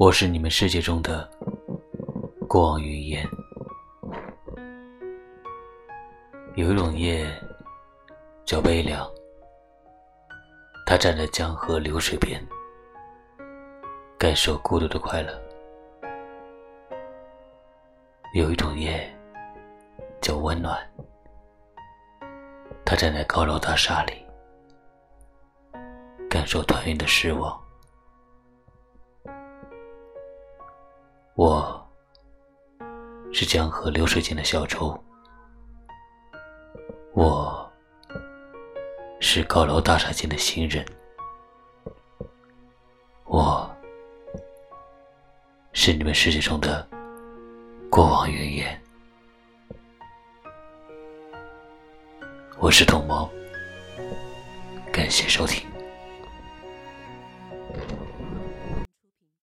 我是你们世界中的过往云烟。有一种夜叫悲凉，他站在江河流水边，感受孤独的快乐。有一种夜叫温暖，他站在高楼大厦里，感受团圆的失望。我是江河流水间的小舟，我是高楼大厦间的行人，我是你们世界中的过往云烟。我是童猫，感谢收听。